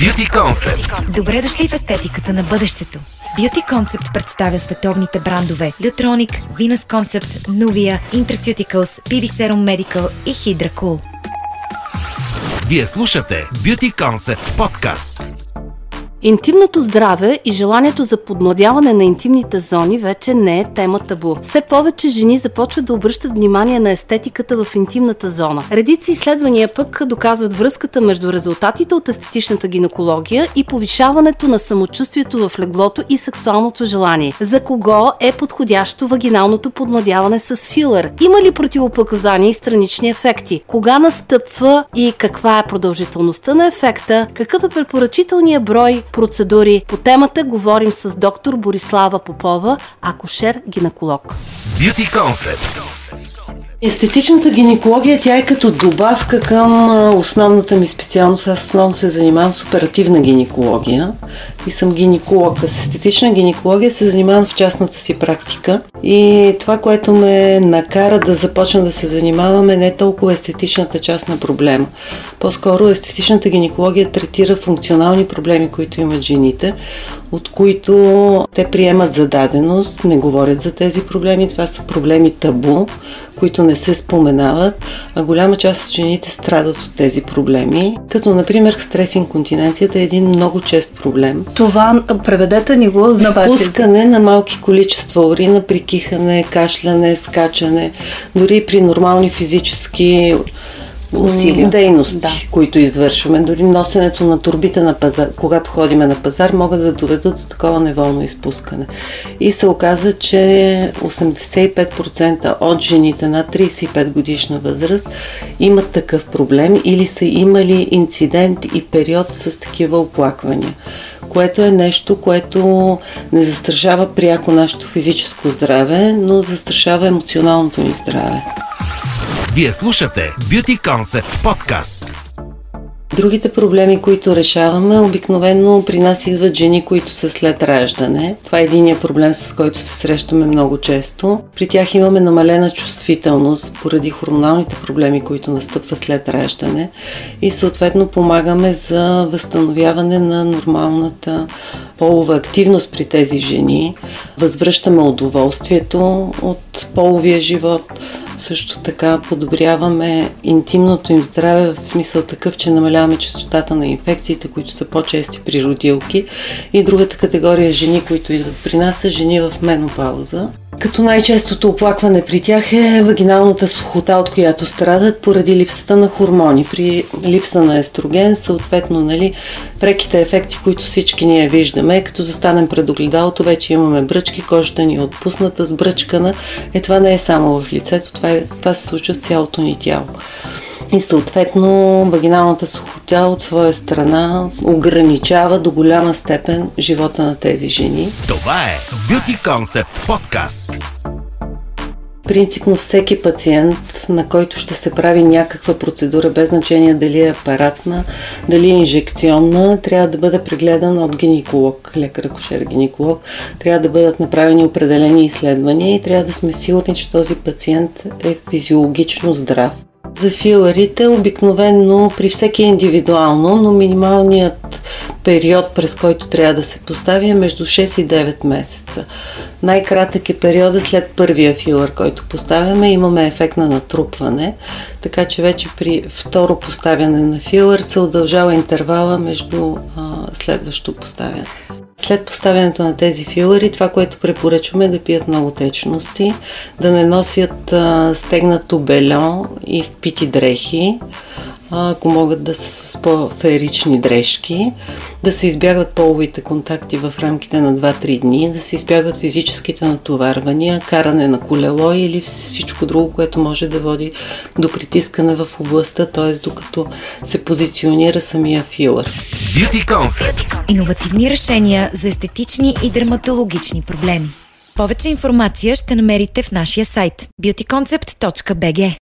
Beauty Concept. Добре дошли в естетиката на бъдещето. Beauty Concept представя световните брандове Lutronic, Venus Concept, Nuvia, Interceuticals, BB Serum Medical и Hydra Cool. Вие слушате Beauty Concept подкаст. Интимното здраве и желанието за подмладяване на интимните зони вече не е тема табу. Все повече жени започват да обръщат внимание на естетиката в интимната зона. Редици изследвания пък доказват връзката между резултатите от естетичната гинекология и повишаването на самочувствието в леглото и сексуалното желание. За кого е подходящо вагиналното подмладяване с филър? Има ли противопоказания и странични ефекти? Кога настъпва и каква е продължителността на ефекта? Какъв е препоръчителният брой процедури. По темата говорим с доктор Борислава Попова, акушер-гинеколог. Beauty Concept. Естетичната гинекология, тя е като добавка към основната ми специалност. Аз основно се занимавам с оперативна гинекология и съм гинеколог. С естетична гинекология се занимавам в частната си практика. И това, което ме накара да започна да се занимавам е не толкова естетичната част на проблема. По-скоро естетичната гинекология третира функционални проблеми, които имат жените, от които те приемат зададеност, не говорят за тези проблеми. Това са проблеми табу, които не се споменават, а голяма част от жените страдат от тези проблеми, като например стрес инконтиненцията е един много чест проблем. Това преведете ни го за Спускане на малки количества урина при кихане, кашляне, скачане, дори при нормални физически усилия. дейности, да. които извършваме. Дори носенето на турбите на пазар, когато ходиме на пазар, могат да доведат до такова неволно изпускане. И се оказа, че 85% от жените на 35 годишна възраст имат такъв проблем или са имали инцидент и период с такива оплаквания което е нещо, което не застрашава пряко нашето физическо здраве, но застрашава емоционалното ни здраве. Вие слушате Beauty Concept подкаст. Другите проблеми, които решаваме, обикновено при нас идват жени, които са след раждане. Това е единия проблем, с който се срещаме много често. При тях имаме намалена чувствителност поради хормоналните проблеми, които настъпват след раждане и съответно помагаме за възстановяване на нормалната полова активност при тези жени. Възвръщаме удоволствието от половия живот също така подобряваме интимното им здраве в смисъл такъв, че намаляваме частотата на инфекциите, които са по-чести при родилки. И другата категория жени, които идват при нас, са жени в менопауза. Като най-честото оплакване при тях е вагиналната сухота, от която страдат поради липсата на хормони. При липса на естроген, съответно, нали, преките ефекти, които всички ние виждаме, като застанем пред огледалото, вече имаме бръчки, кожата ни е отпусната, сбръчкана. Е, това не е само в лицето, това, е, това се случва с цялото ни тяло. И съответно вагиналната сухота от своя страна ограничава до голяма степен живота на тези жени. Това е Beauty Concept подкаст. Принципно всеки пациент, на който ще се прави някаква процедура, без значение дали е апаратна, дали е инжекционна, трябва да бъде прегледан от гинеколог, лекар акушер гинеколог. Трябва да бъдат направени определени изследвания и трябва да сме сигурни, че този пациент е физиологично здрав. За филарите обикновенно при всеки е индивидуално, но минималният период, през който трябва да се постави е между 6 и 9 месеца. Най-кратък е периода след първия филър, който поставяме. Имаме ефект на натрупване, така че вече при второ поставяне на филър се удължава интервала между а, следващо поставяне. След поставянето на тези филари, това, което препоръчваме е да пият много течности, да не носят а, стегнато бельо и впити дрехи, ако могат да са с по-феерични дрежки, да се избягват половите контакти в рамките на 2-3 дни, да се избягват физическите натоварвания, каране на колело или всичко друго, което може да води до притискане в областта, т.е. докато се позиционира самия филър. Beauty Concept. Иновативни решения за естетични и дерматологични проблеми. Повече информация ще намерите в нашия сайт beautyconcept.bg.